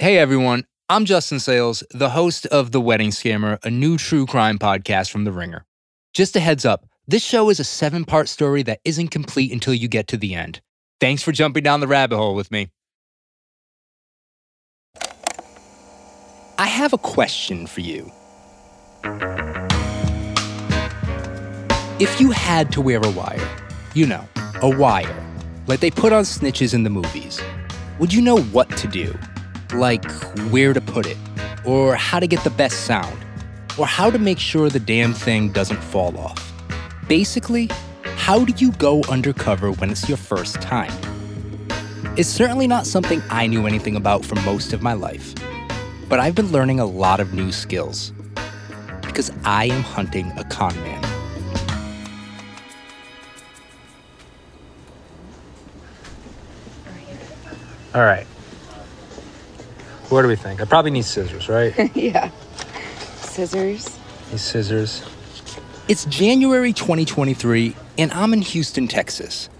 Hey everyone, I'm Justin Sayles, the host of The Wedding Scammer, a new true crime podcast from The Ringer. Just a heads up, this show is a seven part story that isn't complete until you get to the end. Thanks for jumping down the rabbit hole with me. I have a question for you. If you had to wear a wire, you know, a wire, like they put on snitches in the movies, would you know what to do? Like where to put it, or how to get the best sound, or how to make sure the damn thing doesn't fall off? Basically, how do you go undercover when it's your first time? It's certainly not something I knew anything about for most of my life, but I've been learning a lot of new skills because I am hunting a con man. All right. What do we think? I probably need scissors, right? yeah. Scissors. These scissors. It's January 2023, and I'm in Houston, Texas.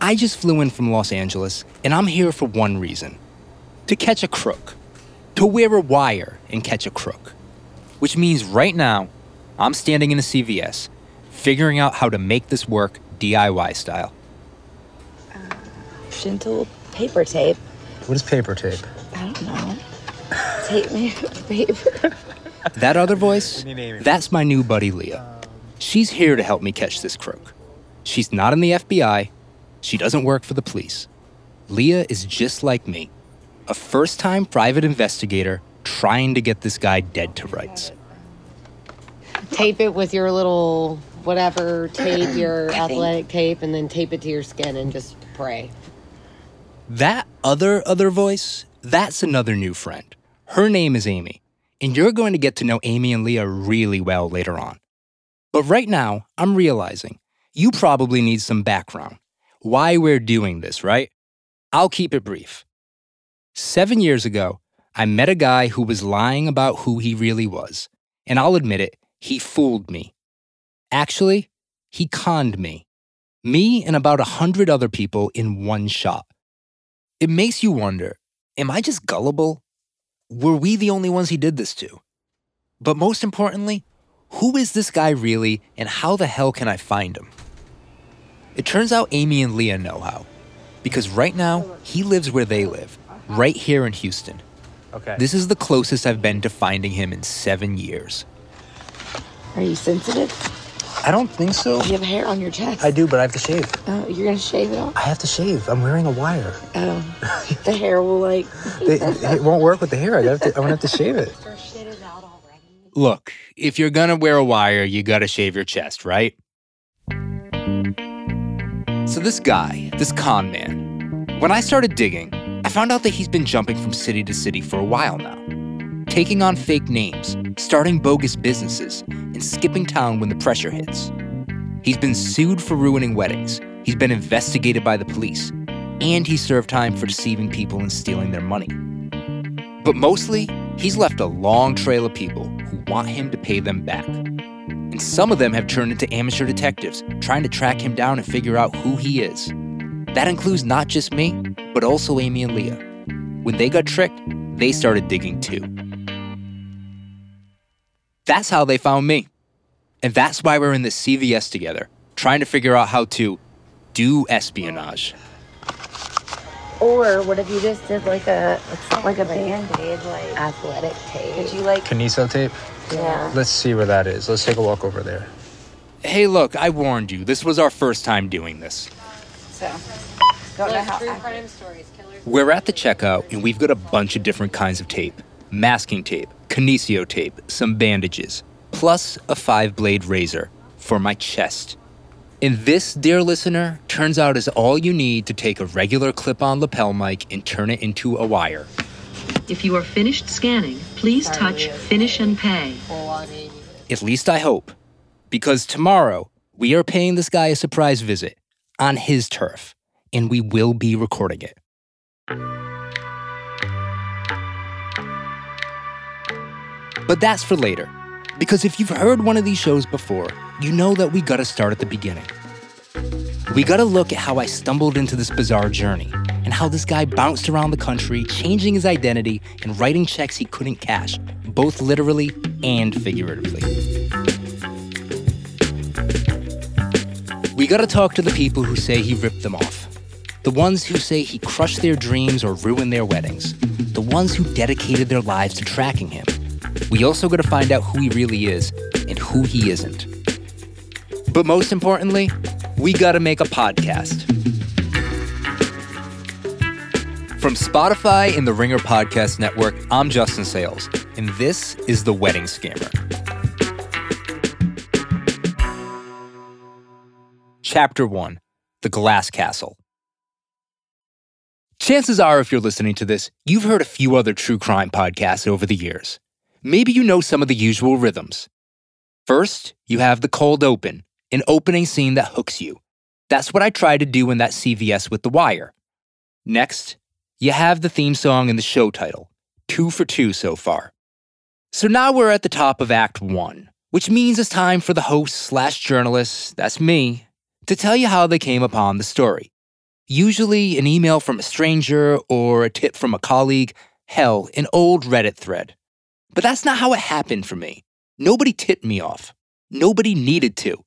I just flew in from Los Angeles, and I'm here for one reason to catch a crook, to wear a wire and catch a crook. Which means right now, I'm standing in a CVS, figuring out how to make this work DIY style. Uh, gentle paper tape. What is paper tape? I don't know. tape made of paper. That other voice, that's my new buddy Leah. She's here to help me catch this crook. She's not in the FBI. She doesn't work for the police. Leah is just like me, a first time private investigator trying to get this guy dead to rights. tape it with your little whatever tape, your athletic tape, and then tape it to your skin and just pray. That other other voice, that's another new friend. Her name is Amy, and you're going to get to know Amy and Leah really well later on. But right now, I'm realizing you probably need some background. Why we're doing this, right? I'll keep it brief. Seven years ago, I met a guy who was lying about who he really was, and I'll admit it, he fooled me. Actually, he conned me. Me and about a hundred other people in one shot. It makes you wonder am I just gullible? Were we the only ones he did this to? But most importantly, who is this guy really and how the hell can I find him? It turns out Amy and Leah know how. Because right now, he lives where they live, right here in Houston. Okay. This is the closest I've been to finding him in seven years. Are you sensitive? I don't think so. You have hair on your chest. I do, but I have to shave. Oh, you're gonna shave it off? I have to shave. I'm wearing a wire. Oh. the hair will like. It, it won't work with the hair. I have to, I'm gonna have to shave it. Look, if you're gonna wear a wire, you gotta shave your chest, right? So, this guy, this con man, when I started digging, I found out that he's been jumping from city to city for a while now, taking on fake names, starting bogus businesses, and skipping town when the pressure hits. He's been sued for ruining weddings, he's been investigated by the police, and he served time for deceiving people and stealing their money. But mostly, he's left a long trail of people who want him to pay them back. And some of them have turned into amateur detectives, trying to track him down and figure out who he is. That includes not just me, but also Amy and Leah. When they got tricked, they started digging too. That's how they found me. And that's why we're in the CVS together, trying to figure out how to do espionage. Or what if you just did like a like a band aid, like athletic tape? Did you like? Kinesio tape. Yeah. Let's see where that is. Let's take a walk over there. Hey, look, I warned you. This was our first time doing this. So. Don't know Like how. true crime stories, killers. We're at the checkout and we've got a bunch of different kinds of tape masking tape, kinesio tape, some bandages, plus a five blade razor for my chest. And this, dear listener, turns out is all you need to take a regular clip on lapel mic and turn it into a wire. If you are finished scanning, please touch Finish and Pay. Full on Amy. At least I hope. Because tomorrow, we are paying this guy a surprise visit on his turf, and we will be recording it. But that's for later. Because if you've heard one of these shows before, you know that we gotta start at the beginning. We gotta look at how I stumbled into this bizarre journey and how this guy bounced around the country, changing his identity and writing checks he couldn't cash, both literally and figuratively. We gotta talk to the people who say he ripped them off. The ones who say he crushed their dreams or ruined their weddings. The ones who dedicated their lives to tracking him. We also gotta find out who he really is and who he isn't. But most importantly, we gotta make a podcast. From Spotify and the Ringer Podcast Network, I'm Justin Sayles, and this is The Wedding Scammer. Chapter 1 The Glass Castle. Chances are, if you're listening to this, you've heard a few other true crime podcasts over the years. Maybe you know some of the usual rhythms. First, you have the cold open, an opening scene that hooks you. That's what I tried to do in that CVS with The Wire. Next, you have the theme song and the show title, two for two so far. So now we're at the top of Act 1, which means it's time for the host slash journalist, that's me, to tell you how they came upon the story. Usually an email from a stranger or a tip from a colleague, hell, an old Reddit thread. But that's not how it happened for me. Nobody tipped me off. Nobody needed to,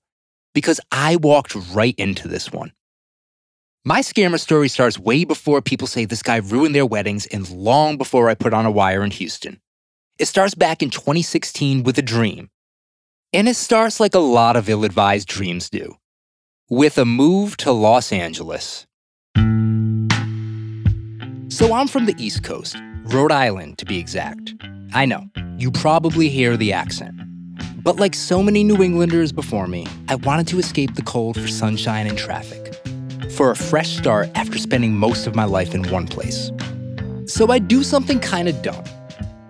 because I walked right into this one. My scammer story starts way before people say this guy ruined their weddings and long before I put on a wire in Houston. It starts back in 2016 with a dream. And it starts like a lot of ill advised dreams do with a move to Los Angeles. So I'm from the East Coast, Rhode Island to be exact. I know, you probably hear the accent. But like so many New Englanders before me, I wanted to escape the cold for sunshine and traffic. For a fresh start after spending most of my life in one place. So I do something kind of dumb.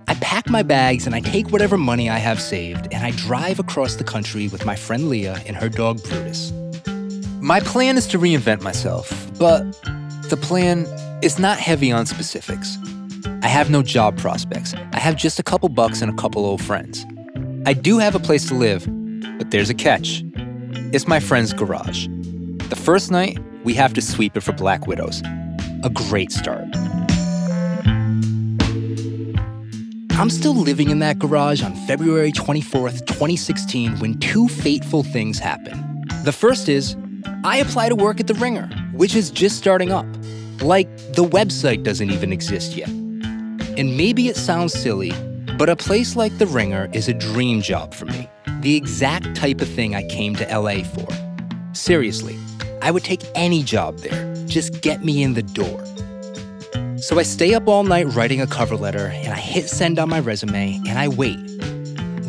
I pack my bags and I take whatever money I have saved and I drive across the country with my friend Leah and her dog Brutus. My plan is to reinvent myself, but the plan is not heavy on specifics. I have no job prospects. I have just a couple bucks and a couple old friends. I do have a place to live, but there's a catch. It's my friend's garage. The first night, we have to sweep it for black widows. A great start. I'm still living in that garage on February 24th, 2016, when two fateful things happen. The first is I apply to work at The Ringer, which is just starting up. Like, the website doesn't even exist yet. And maybe it sounds silly, but a place like The Ringer is a dream job for me. The exact type of thing I came to LA for. Seriously, I would take any job there. Just get me in the door. So I stay up all night writing a cover letter, and I hit send on my resume, and I wait.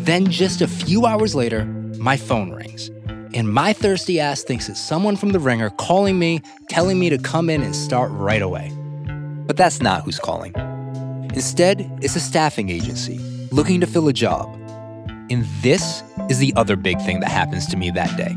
Then, just a few hours later, my phone rings and my thirsty ass thinks it's someone from the ringer calling me, telling me to come in and start right away. But that's not who's calling. Instead, it's a staffing agency looking to fill a job. And this is the other big thing that happens to me that day.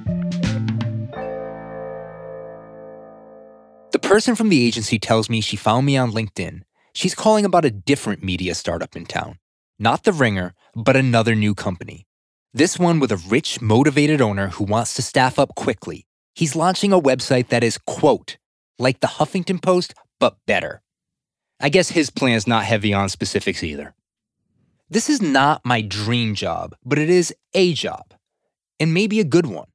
The person from the agency tells me she found me on LinkedIn. She's calling about a different media startup in town. Not the ringer, but another new company. This one with a rich, motivated owner who wants to staff up quickly. He's launching a website that is, quote, like the Huffington Post, but better. I guess his plan's not heavy on specifics either. This is not my dream job, but it is a job, and maybe a good one.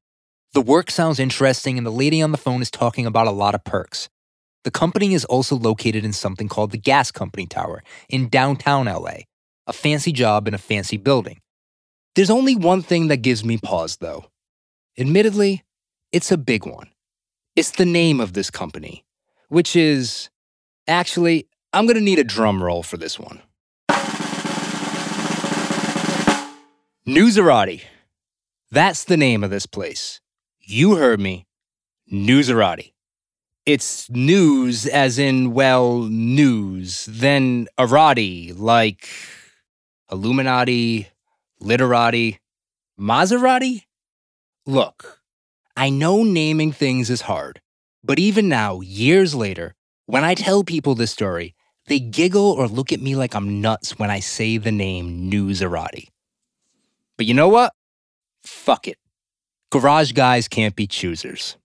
The work sounds interesting, and the lady on the phone is talking about a lot of perks. The company is also located in something called the Gas Company Tower in downtown LA, a fancy job in a fancy building. There's only one thing that gives me pause, though. Admittedly, it's a big one. It's the name of this company, which is. Actually, I'm gonna need a drum roll for this one. Newsarati. That's the name of this place. You heard me. Newsarati. It's news as in, well, news, then Arati, like Illuminati, literati, Maserati? Look, I know naming things is hard, but even now, years later, when I tell people this story, they giggle or look at me like I'm nuts when I say the name Newsarati. But you know what? Fuck it. Garage guys can't be choosers.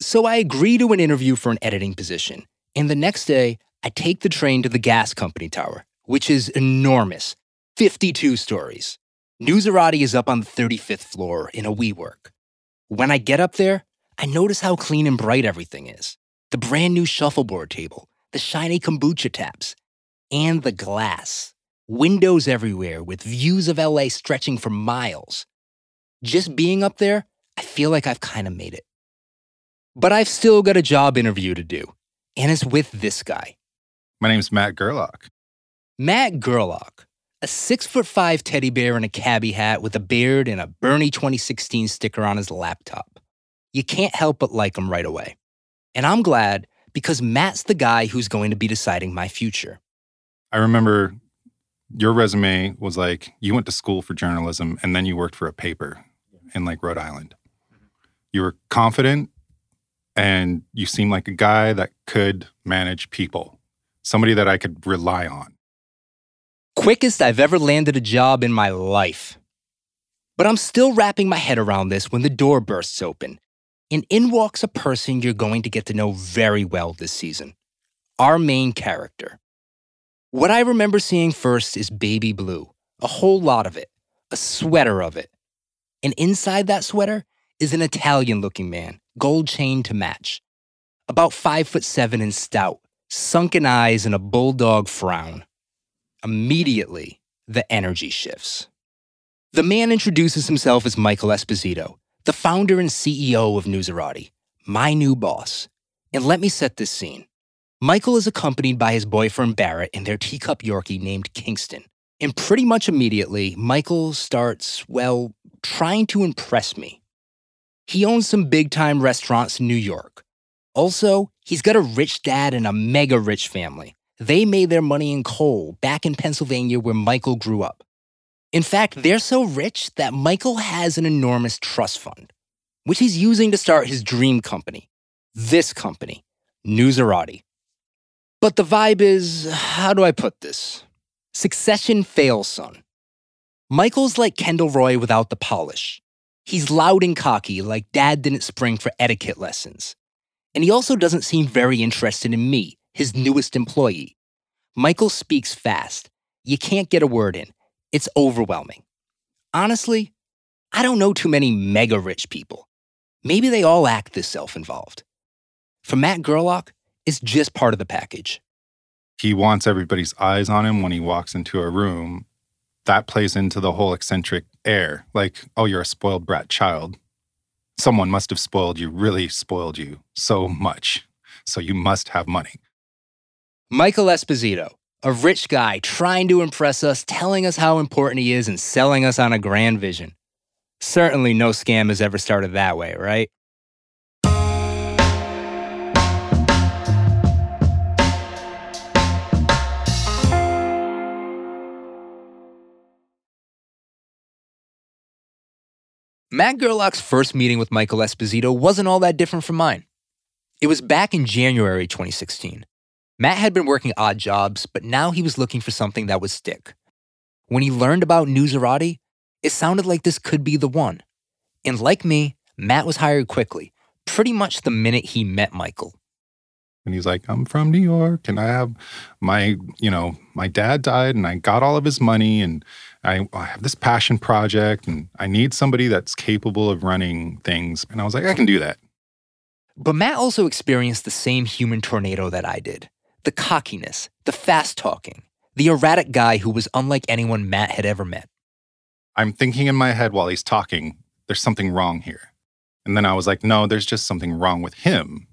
So I agree to an interview for an editing position, And the next day, I take the train to the gas company tower, which is enormous 52 stories. Newsarati is up on the 35th floor in a WeWork. When I get up there, I notice how clean and bright everything is the brand new shuffleboard table, the shiny kombucha taps, and the glass. Windows everywhere with views of LA stretching for miles. Just being up there, I feel like I've kind of made it. But I've still got a job interview to do, and it's with this guy. My name's Matt Gerlach. Matt Gerlach, a six foot five teddy bear in a cabbie hat with a beard and a Bernie 2016 sticker on his laptop. You can't help but like him right away. And I'm glad because Matt's the guy who's going to be deciding my future. I remember your resume was like you went to school for journalism and then you worked for a paper in like Rhode Island. You were confident and you seemed like a guy that could manage people, somebody that I could rely on. Quickest I've ever landed a job in my life. But I'm still wrapping my head around this when the door bursts open. And in walks a person you're going to get to know very well this season our main character. What I remember seeing first is baby blue, a whole lot of it, a sweater of it. And inside that sweater is an Italian looking man, gold chain to match. About five foot seven and stout, sunken eyes and a bulldog frown. Immediately, the energy shifts. The man introduces himself as Michael Esposito, the founder and CEO of Newsarati, my new boss. And let me set this scene. Michael is accompanied by his boyfriend Barrett and their teacup Yorkie named Kingston. And pretty much immediately, Michael starts, well, trying to impress me. He owns some big time restaurants in New York. Also, he's got a rich dad and a mega rich family. They made their money in coal back in Pennsylvania where Michael grew up. In fact, they're so rich that Michael has an enormous trust fund, which he's using to start his dream company. This company, Newsarati. But the vibe is how do I put this? Succession fails, son. Michael's like Kendall Roy without the polish. He's loud and cocky, like dad didn't spring for etiquette lessons. And he also doesn't seem very interested in me, his newest employee. Michael speaks fast. You can't get a word in. It's overwhelming. Honestly, I don't know too many mega rich people. Maybe they all act this self involved. For Matt Gerlach, it's just part of the package. He wants everybody's eyes on him when he walks into a room. That plays into the whole eccentric air. Like, oh, you're a spoiled brat child. Someone must have spoiled you, really spoiled you so much. So you must have money. Michael Esposito, a rich guy trying to impress us, telling us how important he is, and selling us on a grand vision. Certainly no scam has ever started that way, right? Matt Gerlach's first meeting with Michael Esposito wasn't all that different from mine. It was back in January 2016. Matt had been working odd jobs, but now he was looking for something that would stick. When he learned about Newsarati, it sounded like this could be the one. And like me, Matt was hired quickly, pretty much the minute he met Michael. And he's like, I'm from New York and I have my, you know, my dad died and I got all of his money and I, I have this passion project and I need somebody that's capable of running things. And I was like, I can do that. But Matt also experienced the same human tornado that I did the cockiness, the fast talking, the erratic guy who was unlike anyone Matt had ever met. I'm thinking in my head while he's talking, there's something wrong here. And then I was like, no, there's just something wrong with him.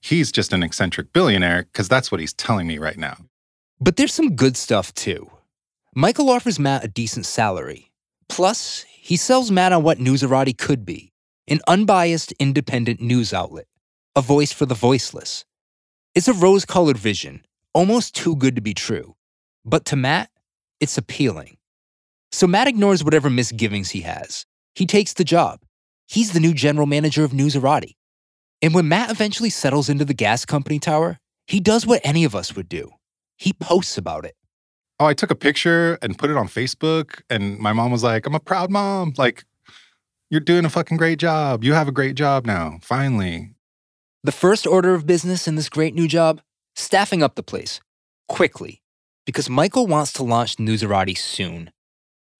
He's just an eccentric billionaire because that's what he's telling me right now. But there's some good stuff too. Michael offers Matt a decent salary. Plus, he sells Matt on what Newsarati could be an unbiased, independent news outlet, a voice for the voiceless, it's a rose colored vision, almost too good to be true. But to Matt, it's appealing. So Matt ignores whatever misgivings he has. He takes the job. He's the new general manager of Newsarati. And when Matt eventually settles into the gas company tower, he does what any of us would do. He posts about it. Oh, I took a picture and put it on Facebook, and my mom was like, I'm a proud mom. Like, you're doing a fucking great job. You have a great job now, finally. The first order of business in this great new job staffing up the place quickly because Michael wants to launch Newsarati soon.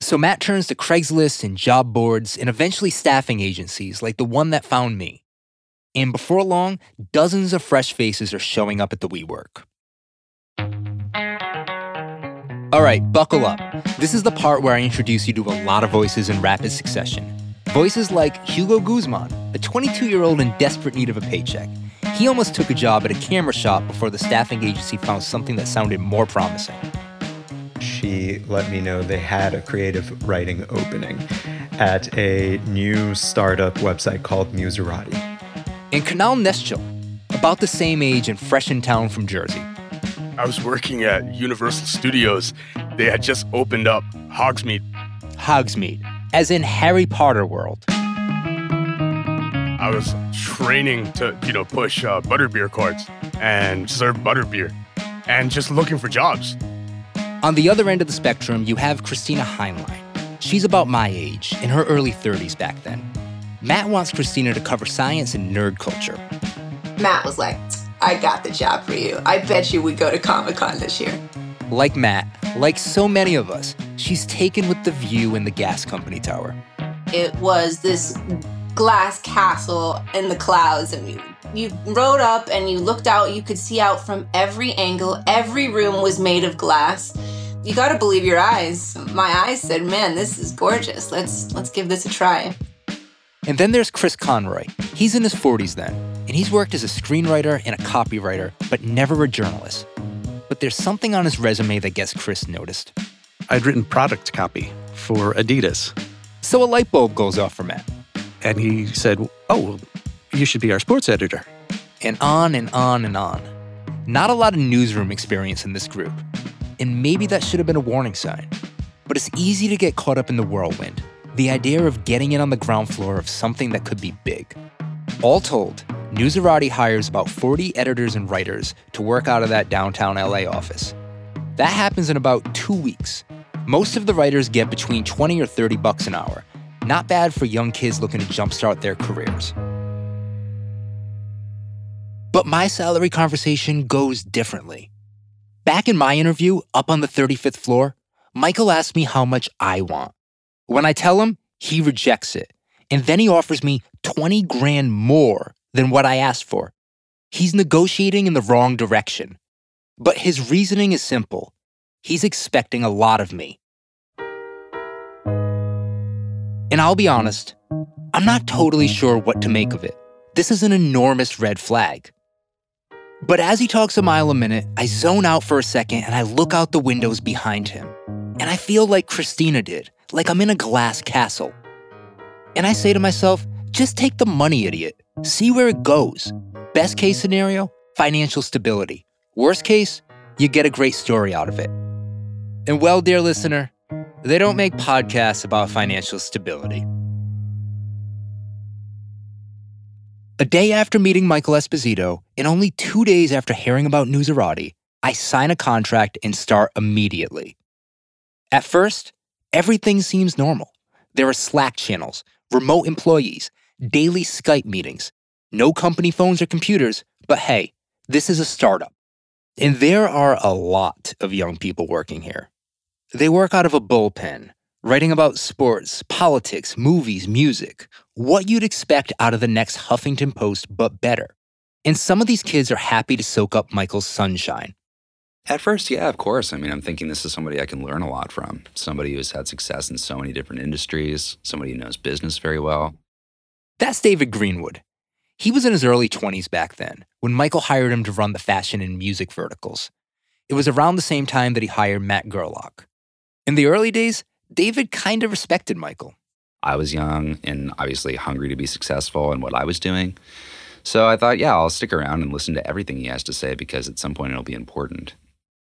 So Matt turns to Craigslist and job boards and eventually staffing agencies like the one that found me. And before long, dozens of fresh faces are showing up at the WeWork. All right, buckle up. This is the part where I introduce you to a lot of voices in rapid succession. Voices like Hugo Guzman, a 22 year old in desperate need of a paycheck. He almost took a job at a camera shop before the staffing agency found something that sounded more promising. She let me know they had a creative writing opening at a new startup website called Newsarati. And Kanal Neschel, about the same age and fresh in town from Jersey. I was working at Universal Studios. They had just opened up Hogsmeade. Hogsmeade, as in Harry Potter world. I was training to, you know, push uh, butterbeer carts and serve butterbeer and just looking for jobs. On the other end of the spectrum, you have Christina Heinlein. She's about my age, in her early 30s back then. Matt wants Christina to cover science and nerd culture. Matt was like, I got the job for you. I bet you we go to Comic Con this year. Like Matt, like so many of us, she's taken with the view in the gas company tower. It was this glass castle in the clouds and you you rode up and you looked out. You could see out from every angle. Every room was made of glass. You got to believe your eyes. My eyes said man this is gorgeous. Let's let's give this a try. And then there's chris conroy. He's in his 40s then and he's worked as a screenwriter and a copywriter but never a journalist but there's something on his resume that gets chris noticed i'd written product copy for adidas so a light bulb goes off for matt and he said, Oh, well, you should be our sports editor. And on and on and on. Not a lot of newsroom experience in this group. And maybe that should have been a warning sign. But it's easy to get caught up in the whirlwind, the idea of getting in on the ground floor of something that could be big. All told, Newsarati hires about 40 editors and writers to work out of that downtown LA office. That happens in about two weeks. Most of the writers get between 20 or 30 bucks an hour, not bad for young kids looking to jumpstart their careers. But my salary conversation goes differently. Back in my interview up on the 35th floor, Michael asked me how much I want. When I tell him, he rejects it. And then he offers me 20 grand more than what I asked for. He's negotiating in the wrong direction. But his reasoning is simple. He's expecting a lot of me. And I'll be honest, I'm not totally sure what to make of it. This is an enormous red flag. But as he talks a mile a minute, I zone out for a second and I look out the windows behind him. And I feel like Christina did, like I'm in a glass castle. And I say to myself, just take the money, idiot. See where it goes. Best case scenario, financial stability. Worst case, you get a great story out of it. And well, dear listener, they don't make podcasts about financial stability. A day after meeting Michael Esposito, and only two days after hearing about Newsarati, I sign a contract and start immediately. At first, everything seems normal. There are Slack channels, remote employees, daily Skype meetings, no company phones or computers, but hey, this is a startup. And there are a lot of young people working here. They work out of a bullpen, writing about sports, politics, movies, music, what you'd expect out of the next Huffington Post, but better. And some of these kids are happy to soak up Michael's sunshine. At first, yeah, of course. I mean, I'm thinking this is somebody I can learn a lot from. Somebody who's had success in so many different industries, somebody who knows business very well. That's David Greenwood. He was in his early 20s back then when Michael hired him to run the fashion and music verticals. It was around the same time that he hired Matt Gerlach. In the early days, David kind of respected Michael. I was young and obviously hungry to be successful in what I was doing. So I thought, yeah, I'll stick around and listen to everything he has to say because at some point it'll be important.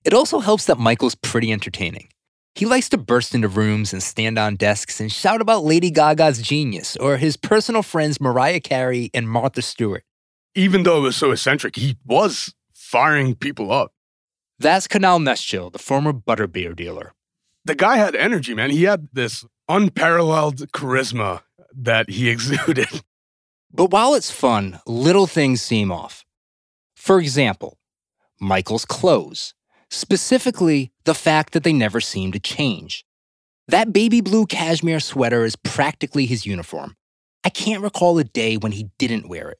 It also helps that Michael's pretty entertaining. He likes to burst into rooms and stand on desks and shout about Lady Gaga's genius or his personal friends Mariah Carey and Martha Stewart. Even though it was so eccentric, he was firing people up. That's Kanal Neschil, the former butterbeer dealer the guy had energy, man. He had this unparalleled charisma that he exuded. But while it's fun, little things seem off. For example, Michael's clothes, specifically the fact that they never seem to change. That baby blue cashmere sweater is practically his uniform. I can't recall a day when he didn't wear it.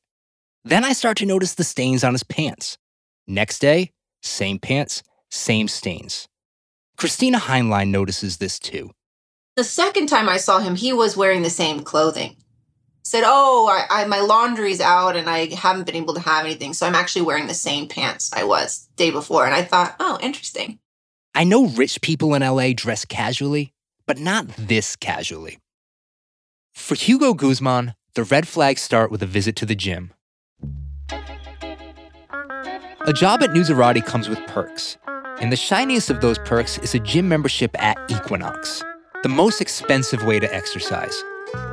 Then I start to notice the stains on his pants. Next day, same pants, same stains. Christina Heinlein notices this too. The second time I saw him, he was wearing the same clothing. Said, "Oh, I, I my laundry's out and I haven't been able to have anything, so I'm actually wearing the same pants I was day before." And I thought, "Oh, interesting." I know rich people in LA dress casually, but not this casually. For Hugo Guzman, the red flags start with a visit to the gym. A job at Newsarati comes with perks, and the shiniest of those perks is a gym membership at Equinox, the most expensive way to exercise.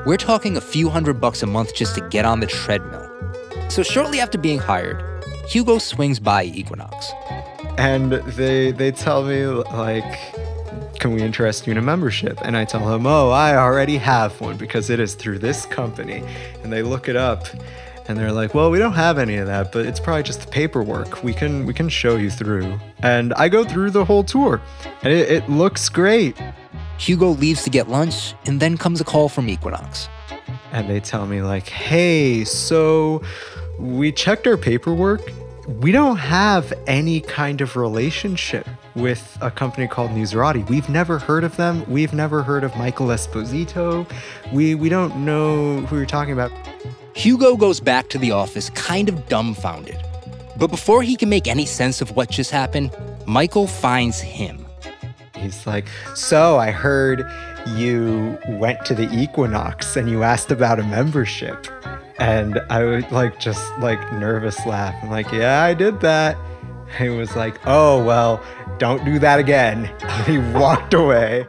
We're talking a few hundred bucks a month just to get on the treadmill. So shortly after being hired, Hugo swings by Equinox. and they they tell me like can we interest you in a membership and i tell them oh i already have one because it is through this company and they look it up and they're like well we don't have any of that but it's probably just the paperwork we can we can show you through and i go through the whole tour and it, it looks great Hugo leaves to get lunch, and then comes a call from Equinox. and they tell me like hey so we checked our paperwork we don't have any kind of relationship with a company called Newsarati. We've never heard of them. We've never heard of Michael Esposito. We we don't know who you're talking about. Hugo goes back to the office kind of dumbfounded. But before he can make any sense of what just happened, Michael finds him. He's like, "So, I heard you went to the Equinox and you asked about a membership." And I would like just like nervous laugh. I'm like, "Yeah, I did that." He was like, "Oh, well, don't do that again." And he walked away.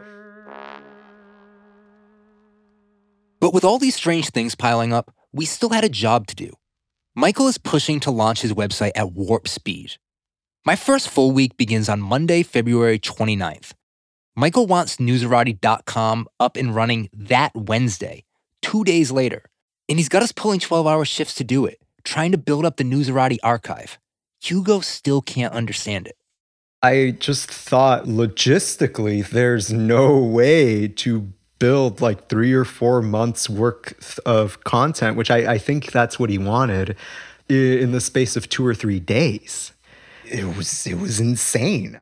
But with all these strange things piling up, we still had a job to do. Michael is pushing to launch his website at warp speed. My first full week begins on Monday, February 29th. Michael wants Newsarati.com up and running that Wednesday, two days later. And he's got us pulling 12 hour shifts to do it, trying to build up the Newsarati archive. Hugo still can't understand it. I just thought logistically, there's no way to build like three or four months worth of content, which I, I think that's what he wanted in the space of two or three days. It was it was insane.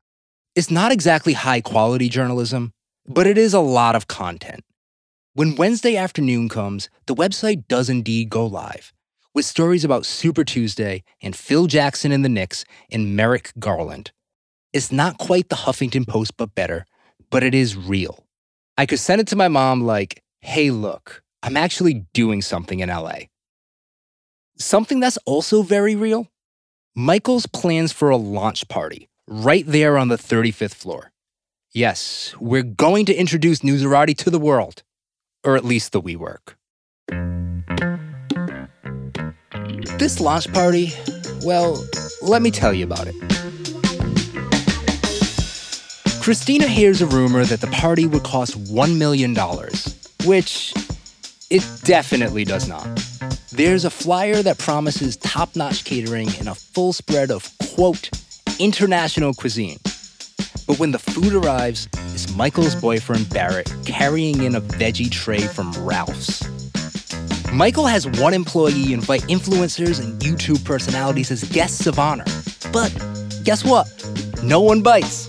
It's not exactly high quality journalism, but it is a lot of content. When Wednesday afternoon comes, the website does indeed go live with stories about Super Tuesday and Phil Jackson and the Knicks and Merrick Garland. It's not quite the Huffington Post, but better, but it is real. I could send it to my mom like, hey, look, I'm actually doing something in LA. Something that's also very real Michael's plans for a launch party right there on the 35th floor. Yes, we're going to introduce Newsarati to the world, or at least the WeWork. This launch party, well, let me tell you about it. Christina hears a rumor that the party would cost $1 million, which it definitely does not. There's a flyer that promises top notch catering and a full spread of, quote, international cuisine. But when the food arrives, it's Michael's boyfriend Barrett carrying in a veggie tray from Ralph's. Michael has one employee invite influencers and YouTube personalities as guests of honor. But guess what? No one bites.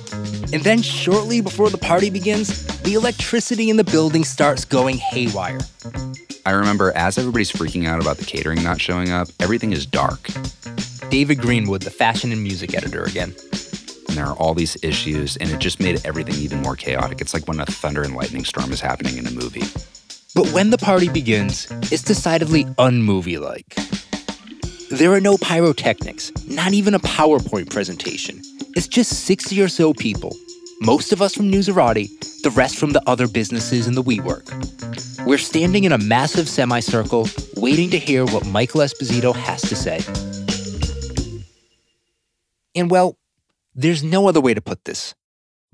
And then, shortly before the party begins, the electricity in the building starts going haywire. I remember as everybody's freaking out about the catering not showing up, everything is dark. David Greenwood, the fashion and music editor, again. And there are all these issues, and it just made everything even more chaotic. It's like when a thunder and lightning storm is happening in a movie. But when the party begins, it's decidedly unmovie like. There are no pyrotechnics, not even a PowerPoint presentation. It's just 60 or so people. Most of us from Newsarati, the rest from the other businesses in the WeWork. We're standing in a massive semicircle, waiting to hear what Michael Esposito has to say. And well, there's no other way to put this.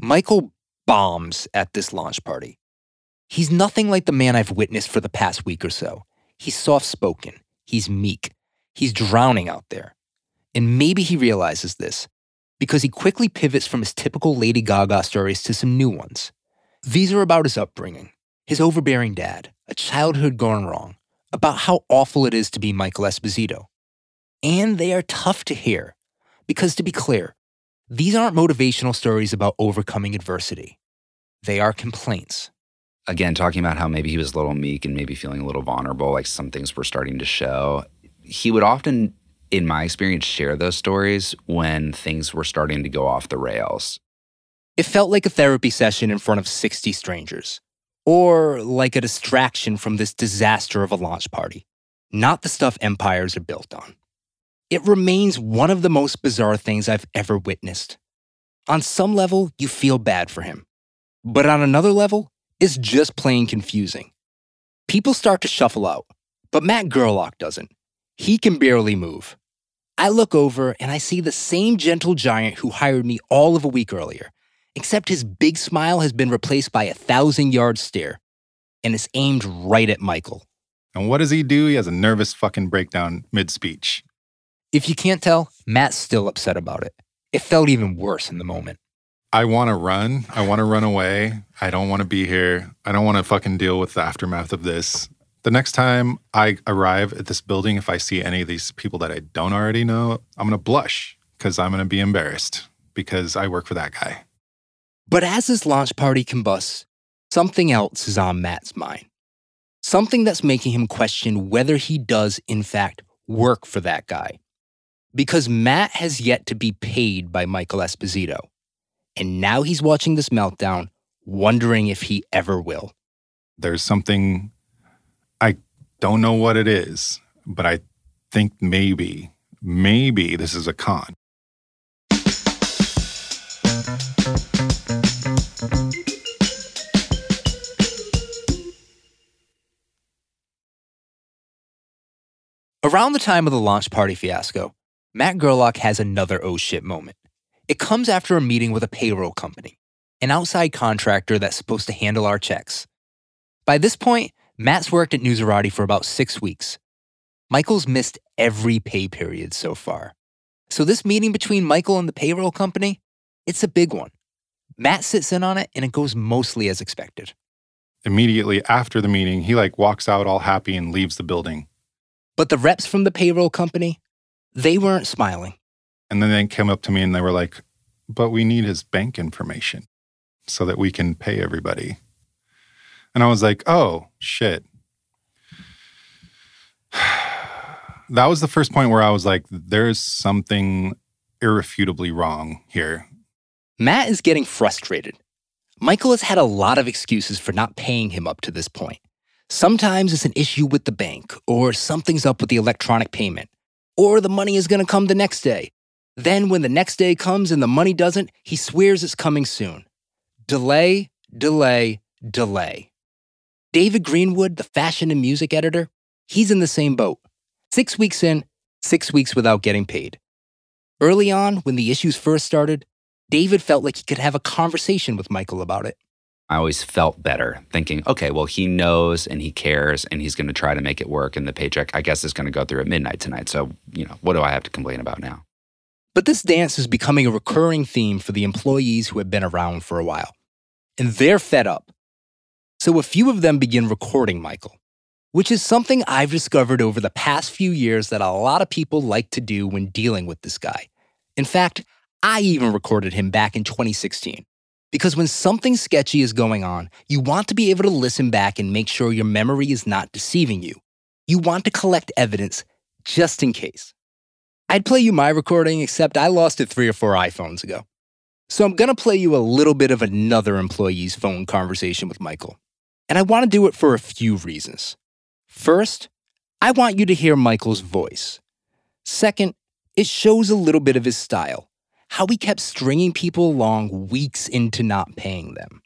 Michael bombs at this launch party. He's nothing like the man I've witnessed for the past week or so. He's soft spoken, He's meek. He's drowning out there. And maybe he realizes this because he quickly pivots from his typical Lady Gaga stories to some new ones. These are about his upbringing, his overbearing dad, a childhood gone wrong, about how awful it is to be Michael Esposito. And they are tough to hear because, to be clear, these aren't motivational stories about overcoming adversity. They are complaints. Again, talking about how maybe he was a little meek and maybe feeling a little vulnerable, like some things were starting to show. He would often, in my experience, share those stories when things were starting to go off the rails. It felt like a therapy session in front of 60 strangers, or like a distraction from this disaster of a launch party, not the stuff empires are built on. It remains one of the most bizarre things I've ever witnessed. On some level, you feel bad for him. But on another level, it's just plain confusing. People start to shuffle out, but Matt Gerlach doesn't. He can barely move. I look over and I see the same gentle giant who hired me all of a week earlier, except his big smile has been replaced by a thousand yard stare, and it's aimed right at Michael. And what does he do? He has a nervous fucking breakdown mid speech. If you can't tell, Matt's still upset about it. It felt even worse in the moment. I want to run. I want to run away. I don't want to be here. I don't want to fucking deal with the aftermath of this. The next time I arrive at this building, if I see any of these people that I don't already know, I'm going to blush because I'm going to be embarrassed because I work for that guy. But as this launch party combusts, something else is on Matt's mind. Something that's making him question whether he does, in fact, work for that guy. Because Matt has yet to be paid by Michael Esposito. And now he's watching this meltdown, wondering if he ever will. There's something, don't know what it is, but I think maybe, maybe this is a con. Around the time of the launch party fiasco, Matt Gerlach has another oh shit moment. It comes after a meeting with a payroll company, an outside contractor that's supposed to handle our checks. By this point, Matt's worked at Newsarati for about six weeks. Michael's missed every pay period so far. So this meeting between Michael and the payroll company, it's a big one. Matt sits in on it and it goes mostly as expected. Immediately after the meeting, he like walks out all happy and leaves the building. But the reps from the payroll company, they weren't smiling. And then they came up to me and they were like, but we need his bank information so that we can pay everybody. And I was like, oh, shit. that was the first point where I was like, there's something irrefutably wrong here. Matt is getting frustrated. Michael has had a lot of excuses for not paying him up to this point. Sometimes it's an issue with the bank, or something's up with the electronic payment, or the money is going to come the next day. Then, when the next day comes and the money doesn't, he swears it's coming soon. Delay, delay, delay. David Greenwood, the fashion and music editor, he's in the same boat. Six weeks in, six weeks without getting paid. Early on, when the issues first started, David felt like he could have a conversation with Michael about it. I always felt better thinking, okay, well, he knows and he cares and he's going to try to make it work. And the paycheck, I guess, is going to go through at midnight tonight. So, you know, what do I have to complain about now? But this dance is becoming a recurring theme for the employees who have been around for a while. And they're fed up. So a few of them begin recording Michael, which is something I've discovered over the past few years that a lot of people like to do when dealing with this guy. In fact, I even recorded him back in 2016. Because when something sketchy is going on, you want to be able to listen back and make sure your memory is not deceiving you. You want to collect evidence just in case. I'd play you my recording, except I lost it three or four iPhones ago. So I'm going to play you a little bit of another employee's phone conversation with Michael. And I want to do it for a few reasons. First, I want you to hear Michael's voice. Second, it shows a little bit of his style how he kept stringing people along weeks into not paying them.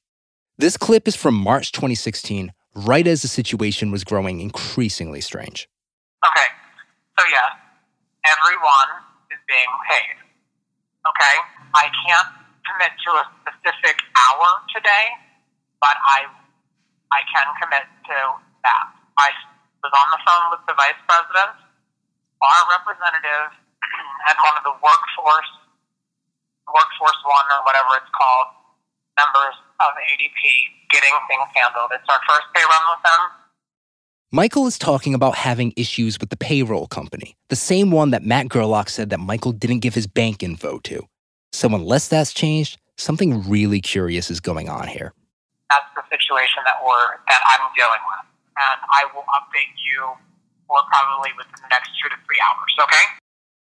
This clip is from March 2016, right as the situation was growing increasingly strange. Okay, so yeah, everyone is being paid. Okay, I can't commit to a specific hour today, but I I can commit to that. I was on the phone with the vice president our representative and one of the workforce, workforce one or whatever it's called, members of ADP getting things handled. It's our first pay run with them. Michael is talking about having issues with the payroll company, the same one that Matt Gerlach said that Michael didn't give his bank info to. So, unless that's changed, something really curious is going on here. That's the situation that we're that I'm dealing with, and I will update you, or probably within the next two to three hours. Okay.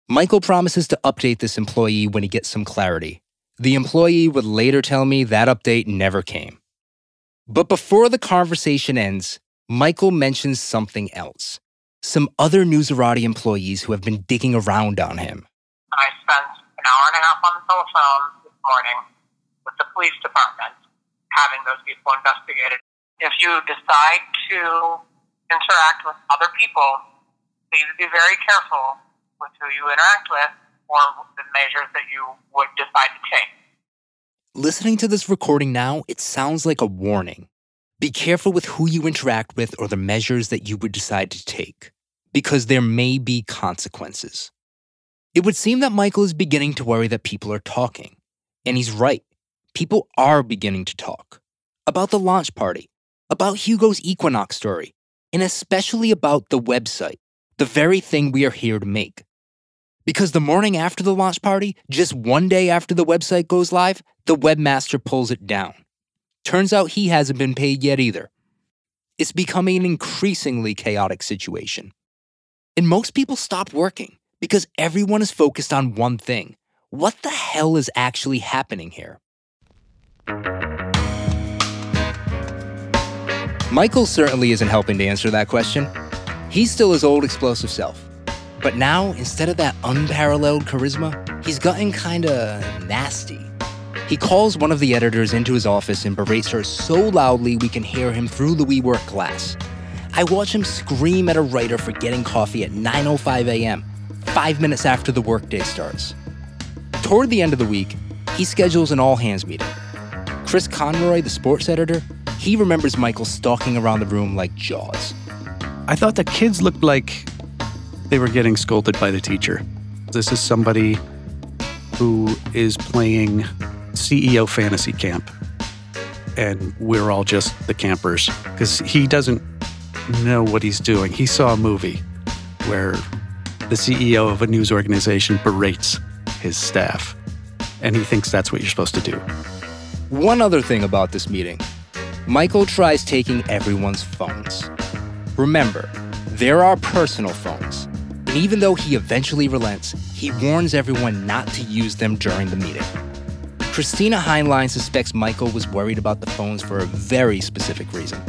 Michael promises to update this employee when he gets some clarity. The employee would later tell me that update never came. But before the conversation ends, Michael mentions something else. Some other Newsarati employees who have been digging around on him. I spent an hour and a half on the telephone this morning with the police department, having those people investigated. If you decide to interact with other people, please be very careful with who you interact with or the measures that you would decide to take. Listening to this recording now, it sounds like a warning. Be careful with who you interact with or the measures that you would decide to take, because there may be consequences. It would seem that Michael is beginning to worry that people are talking. And he's right. People are beginning to talk about the launch party, about Hugo's Equinox story, and especially about the website, the very thing we are here to make. Because the morning after the launch party, just one day after the website goes live, the webmaster pulls it down. Turns out he hasn't been paid yet either. It's becoming an increasingly chaotic situation. And most people stop working because everyone is focused on one thing. What the hell is actually happening here? Michael certainly isn't helping to answer that question. He's still his old explosive self. But now, instead of that unparalleled charisma, he's gotten kinda nasty. He calls one of the editors into his office and berates her so loudly we can hear him through the WeWork glass. I watch him scream at a writer for getting coffee at 9:05 a.m., 5 minutes after the workday starts. Toward the end of the week, he schedules an all-hands meeting. Chris Conroy, the sports editor, he remembers Michael stalking around the room like Jaws. I thought the kids looked like they were getting scolded by the teacher. This is somebody who is playing CEO fantasy camp. And we're all just the campers because he doesn't know what he's doing. He saw a movie where the CEO of a news organization berates his staff, and he thinks that's what you're supposed to do. One other thing about this meeting Michael tries taking everyone's phones. Remember, there are personal phones. And even though he eventually relents, he warns everyone not to use them during the meeting. Christina Heinlein suspects Michael was worried about the phones for a very specific reason.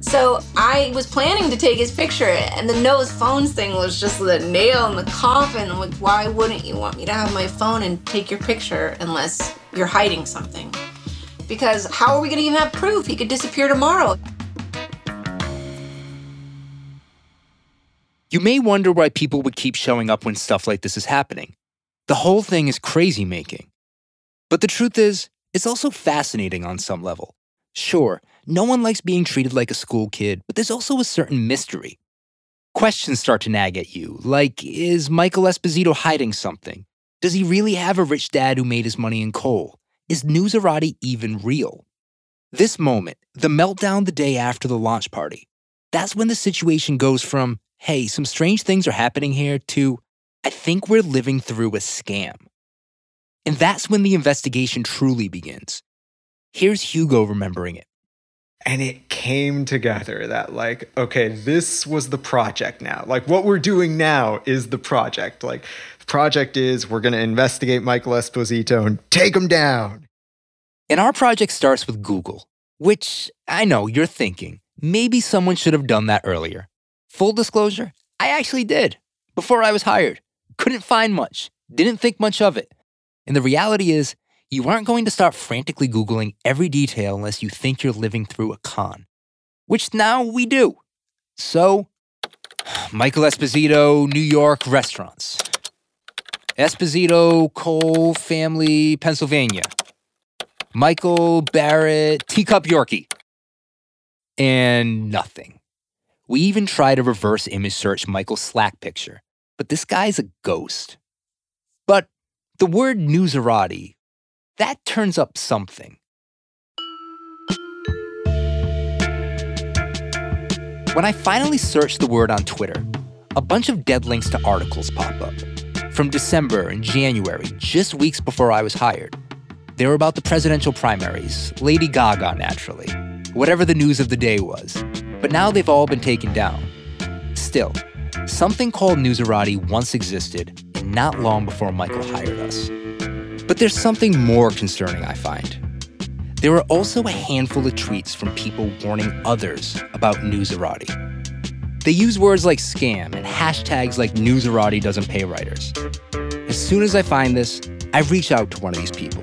So I was planning to take his picture, and the nose phones thing was just the nail in the coffin. Like, why wouldn't you want me to have my phone and take your picture unless you're hiding something? Because how are we going to even have proof? He could disappear tomorrow. You may wonder why people would keep showing up when stuff like this is happening. The whole thing is crazy making. But the truth is, it's also fascinating on some level. Sure, no one likes being treated like a school kid, but there's also a certain mystery. Questions start to nag at you, like is Michael Esposito hiding something? Does he really have a rich dad who made his money in coal? Is Newsarati even real? This moment, the meltdown the day after the launch party, that's when the situation goes from, hey, some strange things are happening here, to, I think we're living through a scam. And that's when the investigation truly begins. Here's Hugo remembering it. And it came together that, like, okay, this was the project now. Like, what we're doing now is the project. Like, project is we're going to investigate Michael Esposito and take him down. And our project starts with Google, which I know you're thinking maybe someone should have done that earlier. Full disclosure, I actually did before I was hired. Couldn't find much, didn't think much of it. And the reality is, you aren't going to start frantically Googling every detail unless you think you're living through a con, which now we do. So, Michael Esposito, New York restaurants. Esposito, coal family, Pennsylvania. Michael Barrett, teacup Yorkie. And nothing. We even tried to reverse image search Michael's Slack picture, but this guy's a ghost. But the word newsarati, that turns up something. When I finally searched the word on Twitter, a bunch of dead links to articles pop up. From December and January, just weeks before I was hired. They were about the presidential primaries, Lady Gaga, naturally, whatever the news of the day was. But now they've all been taken down. Still, something called Newsarati once existed, and not long before Michael hired us. But there's something more concerning, I find. There were also a handful of tweets from people warning others about Newsarati. They use words like scam and hashtags like Newsarati doesn't pay writers. As soon as I find this, I reach out to one of these people.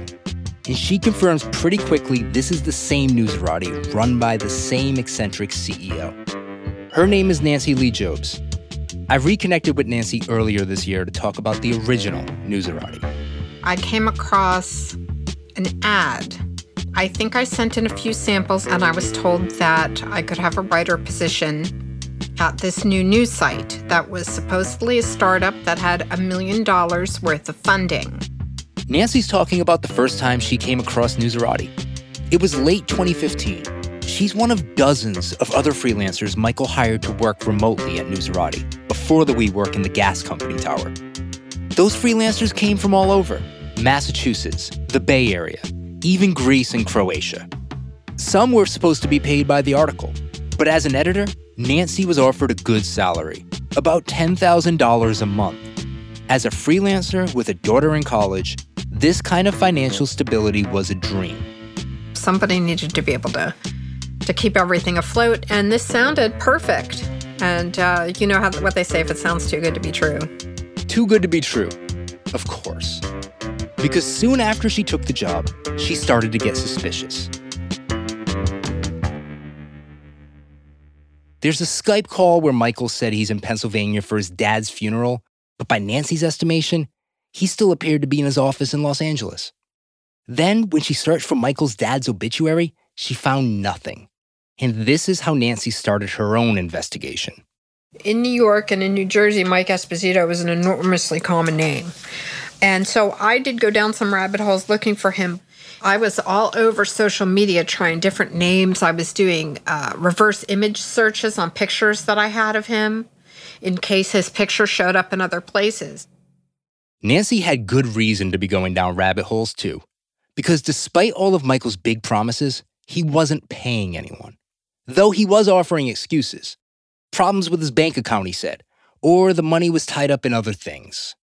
And she confirms pretty quickly this is the same Newsarati run by the same eccentric CEO. Her name is Nancy Lee Jobs. I reconnected with Nancy earlier this year to talk about the original Newsarati. I came across an ad I think I sent in a few samples and I was told that I could have a writer position at this new news site that was supposedly a startup that had a million dollars worth of funding. Nancy's talking about the first time she came across Newsarati. It was late 2015. She's one of dozens of other freelancers Michael hired to work remotely at Newsarati before the WeWork in the gas company tower. Those freelancers came from all over Massachusetts, the Bay Area, even Greece and Croatia. Some were supposed to be paid by the article, but as an editor, Nancy was offered a good salary, about $10,000 a month. As a freelancer with a daughter in college, this kind of financial stability was a dream. Somebody needed to be able to to keep everything afloat, and this sounded perfect. And uh, you know how what they say: if it sounds too good to be true, too good to be true, of course because soon after she took the job, she started to get suspicious. There's a Skype call where Michael said he's in Pennsylvania for his dad's funeral, but by Nancy's estimation, he still appeared to be in his office in Los Angeles. Then, when she searched for Michael's dad's obituary, she found nothing. And this is how Nancy started her own investigation. In New York and in New Jersey, Mike Esposito was an enormously common name. And so I did go down some rabbit holes looking for him. I was all over social media trying different names. I was doing uh, reverse image searches on pictures that I had of him in case his picture showed up in other places. Nancy had good reason to be going down rabbit holes too, because despite all of Michael's big promises, he wasn't paying anyone. Though he was offering excuses. Problems with his bank account, he said, or the money was tied up in other things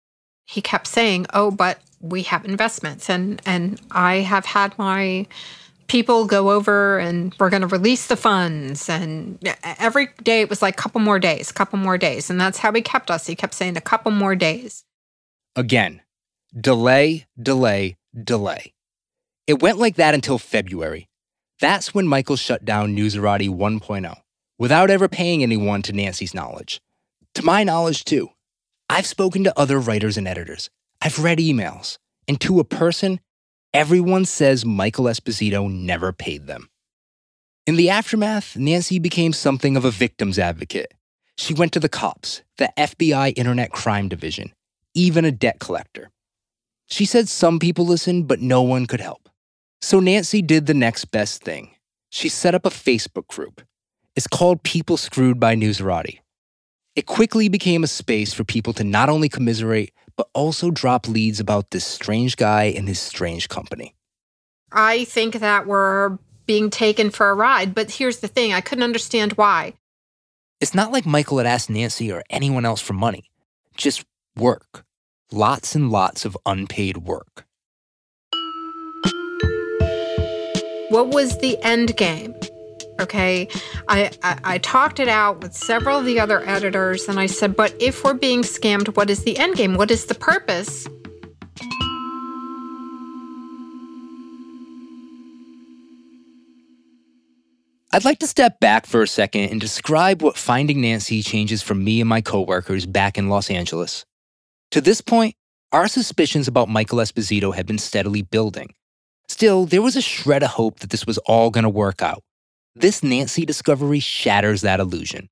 he kept saying, "Oh, but we have investments and and I have had my people go over and we're going to release the funds and every day it was like a couple more days, couple more days and that's how he kept us. He kept saying a couple more days. Again, delay, delay, delay. It went like that until February. That's when Michael shut down Newsarati 1.0 without ever paying anyone to Nancy's knowledge. To my knowledge, too. I've spoken to other writers and editors. I've read emails. And to a person, everyone says Michael Esposito never paid them. In the aftermath, Nancy became something of a victim's advocate. She went to the cops, the FBI Internet Crime Division, even a debt collector. She said some people listened, but no one could help. So Nancy did the next best thing. She set up a Facebook group. It's called People Screwed by Newsarati. It quickly became a space for people to not only commiserate, but also drop leads about this strange guy and his strange company. I think that we're being taken for a ride, but here's the thing I couldn't understand why. It's not like Michael had asked Nancy or anyone else for money, just work. Lots and lots of unpaid work. What was the end game? Okay. I, I, I, talked it out with several of the other editors and I said, but if we're being scammed, what is the end game? What is the purpose? I'd like to step back for a second and describe what finding Nancy changes for me and my coworkers back in Los Angeles. To this point, our suspicions about Michael Esposito had been steadily building. Still, there was a shred of hope that this was all going to work out. This Nancy discovery shatters that illusion.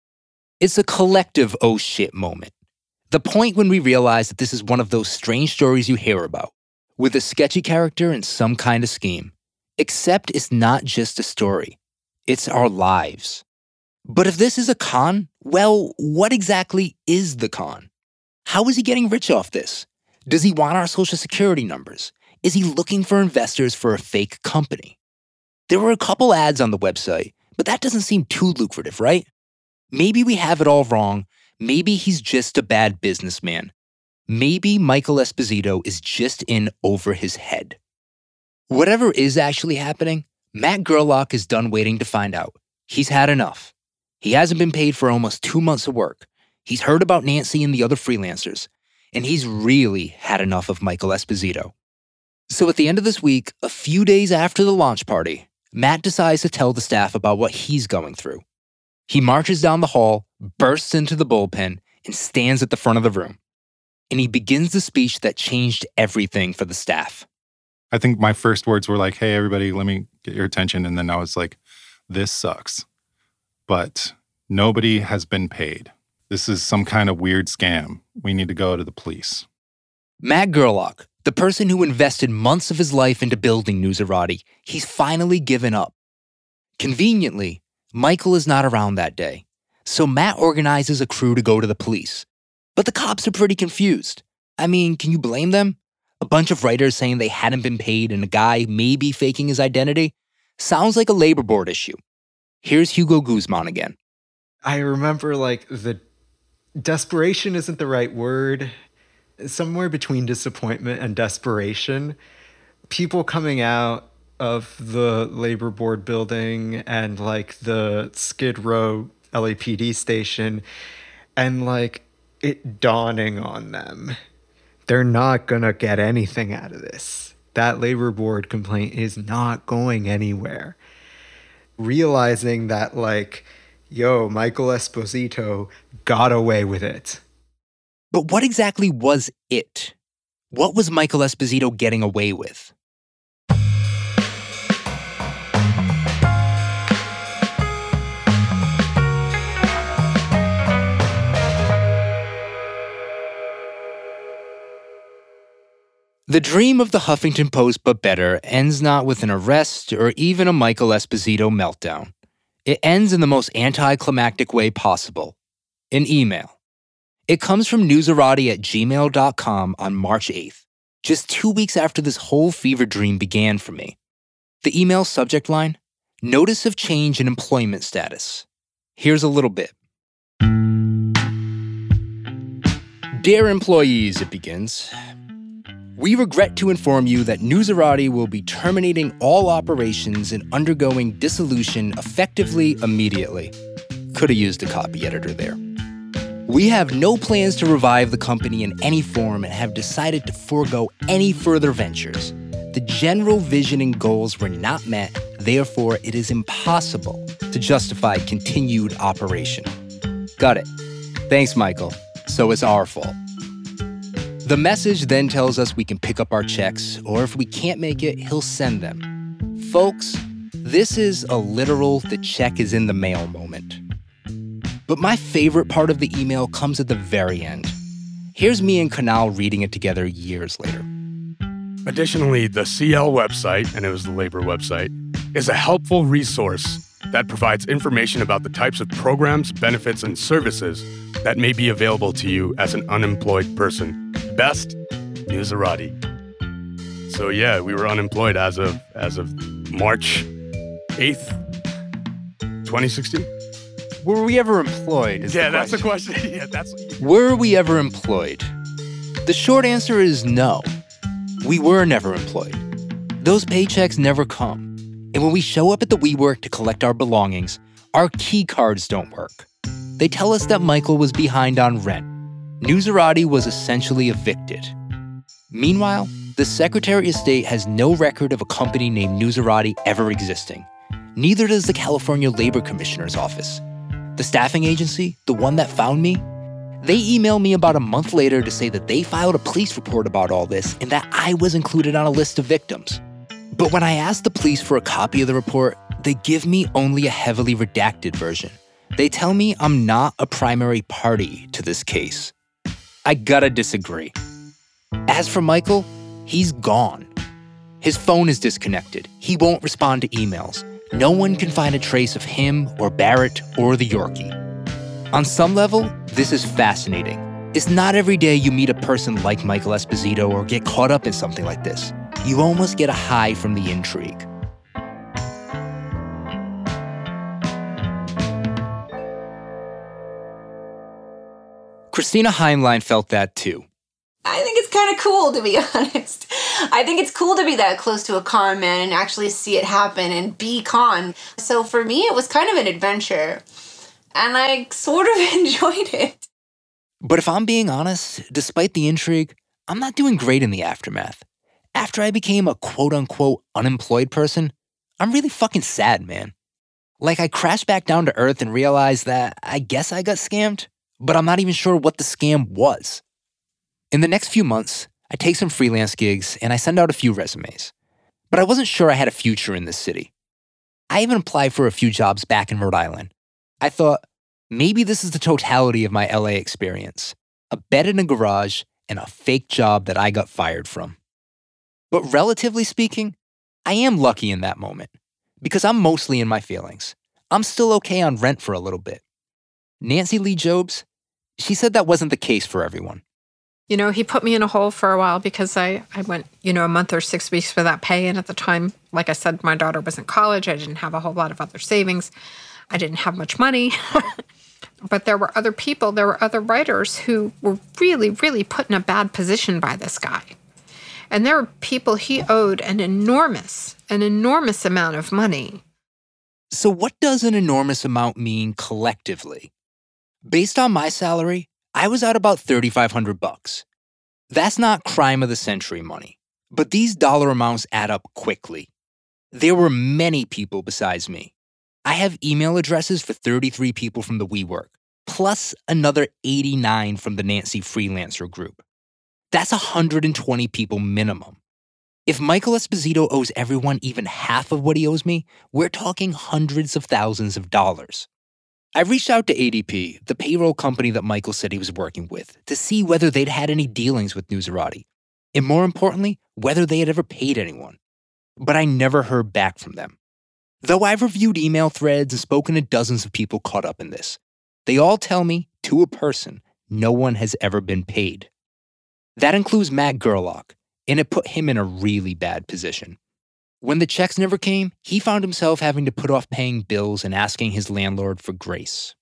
It's a collective oh shit moment. The point when we realize that this is one of those strange stories you hear about, with a sketchy character and some kind of scheme. Except it's not just a story, it's our lives. But if this is a con, well, what exactly is the con? How is he getting rich off this? Does he want our social security numbers? Is he looking for investors for a fake company? There were a couple ads on the website, but that doesn't seem too lucrative, right? Maybe we have it all wrong. Maybe he's just a bad businessman. Maybe Michael Esposito is just in over his head. Whatever is actually happening, Matt Gerlach is done waiting to find out. He's had enough. He hasn't been paid for almost two months of work. He's heard about Nancy and the other freelancers, and he's really had enough of Michael Esposito. So at the end of this week, a few days after the launch party, Matt decides to tell the staff about what he's going through. He marches down the hall, bursts into the bullpen, and stands at the front of the room. And he begins the speech that changed everything for the staff. I think my first words were like, hey, everybody, let me get your attention. And then I was like, this sucks. But nobody has been paid. This is some kind of weird scam. We need to go to the police. Matt Gerlach, the person who invested months of his life into building Newsarati, he's finally given up. Conveniently, Michael is not around that day, so Matt organizes a crew to go to the police. But the cops are pretty confused. I mean, can you blame them? A bunch of writers saying they hadn't been paid and a guy maybe faking his identity? Sounds like a labor board issue. Here's Hugo Guzman again. I remember like the desperation isn't the right word. Somewhere between disappointment and desperation. People coming out of the labor board building and like the Skid Row LAPD station and like it dawning on them. They're not going to get anything out of this. That labor board complaint is not going anywhere. Realizing that, like, yo, Michael Esposito got away with it. But what exactly was it? What was Michael Esposito getting away with? The dream of the Huffington Post, but better, ends not with an arrest or even a Michael Esposito meltdown. It ends in the most anticlimactic way possible an email. It comes from newsarati at gmail.com on March 8th, just two weeks after this whole fever dream began for me. The email subject line Notice of change in employment status. Here's a little bit. Dear employees, it begins. We regret to inform you that Newsarati will be terminating all operations and undergoing dissolution effectively immediately. Could have used a copy editor there. We have no plans to revive the company in any form and have decided to forego any further ventures. The general vision and goals were not met, therefore, it is impossible to justify continued operation. Got it. Thanks, Michael. So it's our fault. The message then tells us we can pick up our checks, or if we can't make it, he'll send them. Folks, this is a literal the check is in the mail moment. But my favorite part of the email comes at the very end. Here's me and Kunal reading it together years later. Additionally, the CL website, and it was the labor website, is a helpful resource that provides information about the types of programs, benefits, and services that may be available to you as an unemployed person. Best, Newsarati. So yeah, we were unemployed as of as of March 8th, 2016. Were we ever employed? is the Yeah, that's the question. yeah, that's Were we ever employed? The short answer is no. We were never employed. Those paychecks never come. And when we show up at the WeWork to collect our belongings, our key cards don't work. They tell us that Michael was behind on rent. Newsarati was essentially evicted. Meanwhile, the Secretary of State has no record of a company named Newsarati ever existing. Neither does the California Labor Commissioner's Office. The staffing agency, the one that found me, they emailed me about a month later to say that they filed a police report about all this and that I was included on a list of victims. But when I asked the police for a copy of the report, they give me only a heavily redacted version. They tell me I'm not a primary party to this case. I gotta disagree. As for Michael, he's gone. His phone is disconnected. He won't respond to emails. No one can find a trace of him or Barrett or the Yorkie. On some level, this is fascinating. It's not every day you meet a person like Michael Esposito or get caught up in something like this. You almost get a high from the intrigue. Christina Heinlein felt that too. I think it's kind of cool to be honest. I think it's cool to be that close to a con man and actually see it happen and be con. So for me, it was kind of an adventure. And I sort of enjoyed it. But if I'm being honest, despite the intrigue, I'm not doing great in the aftermath. After I became a quote unquote unemployed person, I'm really fucking sad, man. Like I crashed back down to earth and realized that I guess I got scammed, but I'm not even sure what the scam was. In the next few months, I take some freelance gigs and I send out a few resumes. But I wasn't sure I had a future in this city. I even applied for a few jobs back in Rhode Island. I thought, maybe this is the totality of my LA experience a bed in a garage and a fake job that I got fired from. But relatively speaking, I am lucky in that moment because I'm mostly in my feelings. I'm still okay on rent for a little bit. Nancy Lee Jobs, she said that wasn't the case for everyone. You know, he put me in a hole for a while because I, I went, you know, a month or six weeks without pay. And at the time, like I said, my daughter was in college. I didn't have a whole lot of other savings. I didn't have much money. but there were other people, there were other writers who were really, really put in a bad position by this guy. And there were people he owed an enormous, an enormous amount of money. So, what does an enormous amount mean collectively? Based on my salary, I was out about 3500 bucks. That's not crime of the century money, but these dollar amounts add up quickly. There were many people besides me. I have email addresses for 33 people from the WeWork, plus another 89 from the Nancy Freelancer group. That's 120 people minimum. If Michael Esposito owes everyone even half of what he owes me, we're talking hundreds of thousands of dollars. I reached out to ADP, the payroll company that Michael said he was working with, to see whether they'd had any dealings with Newsarati, and more importantly, whether they had ever paid anyone. But I never heard back from them. Though I've reviewed email threads and spoken to dozens of people caught up in this, they all tell me, to a person, no one has ever been paid. That includes Matt Gerlach, and it put him in a really bad position. When the checks never came, he found himself having to put off paying bills and asking his landlord for grace.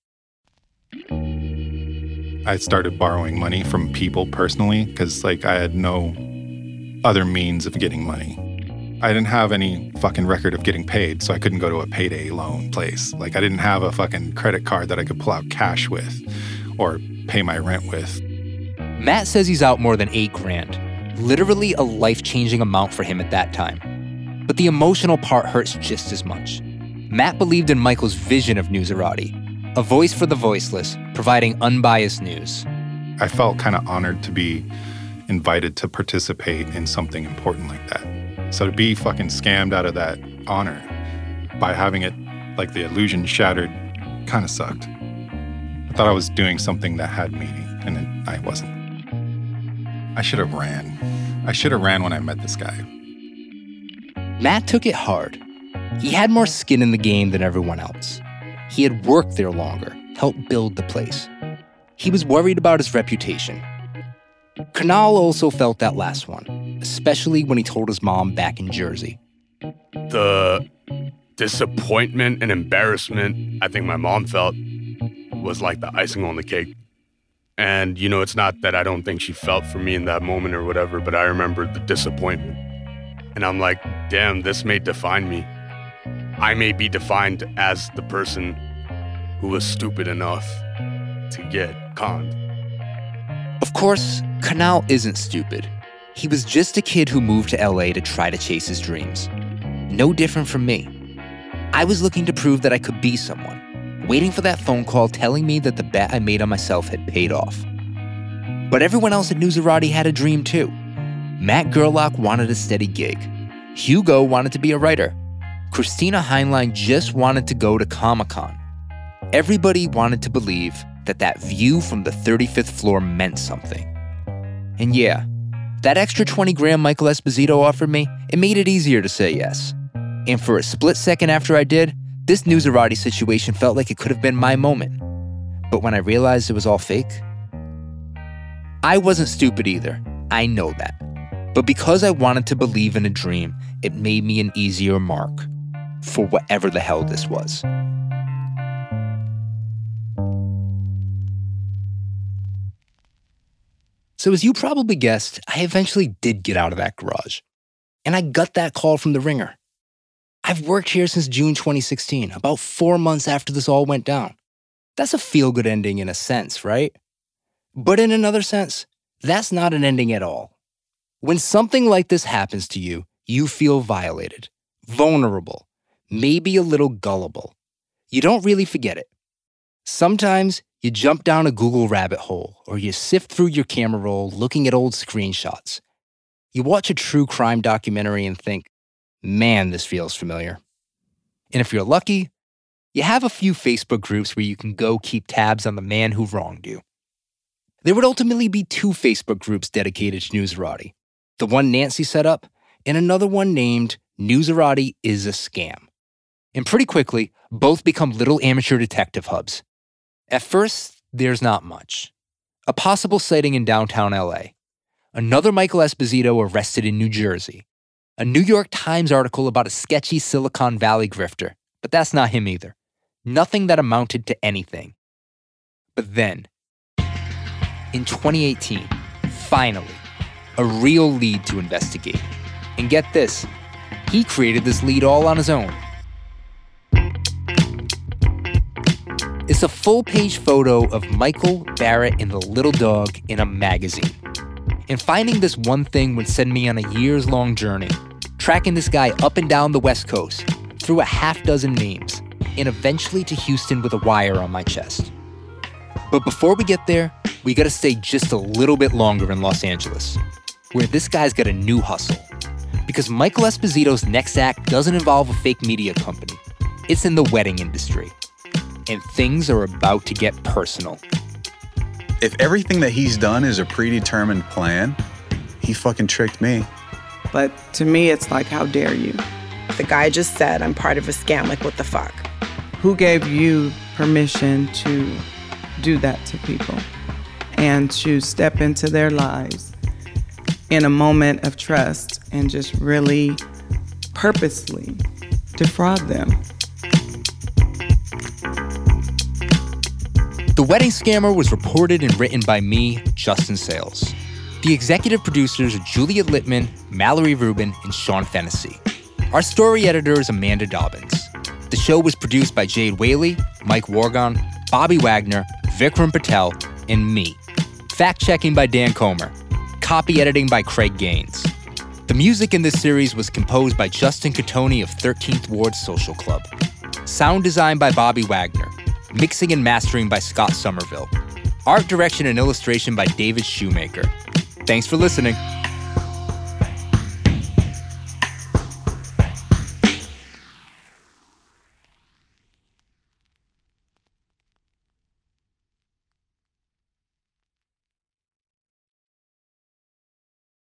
I started borrowing money from people personally because, like, I had no other means of getting money. I didn't have any fucking record of getting paid, so I couldn't go to a payday loan place. Like, I didn't have a fucking credit card that I could pull out cash with or pay my rent with. Matt says he's out more than eight grand, literally a life changing amount for him at that time. But the emotional part hurts just as much. Matt believed in Michael's vision of Newsarati, a voice for the voiceless, providing unbiased news. I felt kind of honored to be invited to participate in something important like that. So to be fucking scammed out of that honor by having it, like the illusion shattered, kind of sucked. I thought I was doing something that had meaning, and I wasn't. I should have ran. I should have ran when I met this guy. Matt took it hard. He had more skin in the game than everyone else. He had worked there longer, helped build the place. He was worried about his reputation. Kunal also felt that last one, especially when he told his mom back in Jersey. The disappointment and embarrassment I think my mom felt was like the icing on the cake. And, you know, it's not that I don't think she felt for me in that moment or whatever, but I remember the disappointment. And I'm like, damn, this may define me. I may be defined as the person who was stupid enough to get conned. Of course, Kunal isn't stupid. He was just a kid who moved to LA to try to chase his dreams. No different from me. I was looking to prove that I could be someone, waiting for that phone call telling me that the bet I made on myself had paid off. But everyone else at Newsarati had a dream too. Matt Gerlach wanted a steady gig. Hugo wanted to be a writer. Christina Heinlein just wanted to go to Comic Con. Everybody wanted to believe that that view from the 35th floor meant something. And yeah, that extra 20 grand Michael Esposito offered me, it made it easier to say yes. And for a split second after I did, this Newsarati situation felt like it could have been my moment. But when I realized it was all fake, I wasn't stupid either. I know that. But because I wanted to believe in a dream, it made me an easier mark for whatever the hell this was. So, as you probably guessed, I eventually did get out of that garage. And I got that call from the ringer. I've worked here since June 2016, about four months after this all went down. That's a feel good ending in a sense, right? But in another sense, that's not an ending at all. When something like this happens to you, you feel violated, vulnerable, maybe a little gullible. You don't really forget it. Sometimes you jump down a Google rabbit hole or you sift through your camera roll looking at old screenshots. You watch a true crime documentary and think, man, this feels familiar. And if you're lucky, you have a few Facebook groups where you can go keep tabs on the man who wronged you. There would ultimately be two Facebook groups dedicated to Newsarati the one Nancy set up, and another one named Newsarati is a Scam. And pretty quickly, both become little amateur detective hubs. At first, there's not much. A possible sighting in downtown LA, another Michael Esposito arrested in New Jersey, a New York Times article about a sketchy Silicon Valley grifter, but that's not him either. Nothing that amounted to anything. But then, in 2018, finally, a real lead to investigate. And get this, he created this lead all on his own. It's a full page photo of Michael, Barrett, and the little dog in a magazine. And finding this one thing would send me on a years long journey, tracking this guy up and down the West Coast, through a half dozen names, and eventually to Houston with a wire on my chest. But before we get there, we gotta stay just a little bit longer in Los Angeles, where this guy's got a new hustle. Because Michael Esposito's next act doesn't involve a fake media company, it's in the wedding industry and things are about to get personal. If everything that he's done is a predetermined plan, he fucking tricked me. But to me, it's like, how dare you? The guy just said, I'm part of a scam. Like, what the fuck? Who gave you permission to do that to people and to step into their lives in a moment of trust and just really purposely defraud them? The Wedding Scammer was reported and written by me, Justin Sayles. The executive producers are Juliet Litman, Mallory Rubin, and Sean Fennessy. Our story editor is Amanda Dobbins. The show was produced by Jade Whaley, Mike Wargon, Bobby Wagner, Vikram Patel, and me. Fact checking by Dan Comer. Copy editing by Craig Gaines. The music in this series was composed by Justin Catoni of 13th Ward Social Club. Sound design by Bobby Wagner mixing and mastering by Scott Somerville, art direction and illustration by David Shoemaker. Thanks for listening.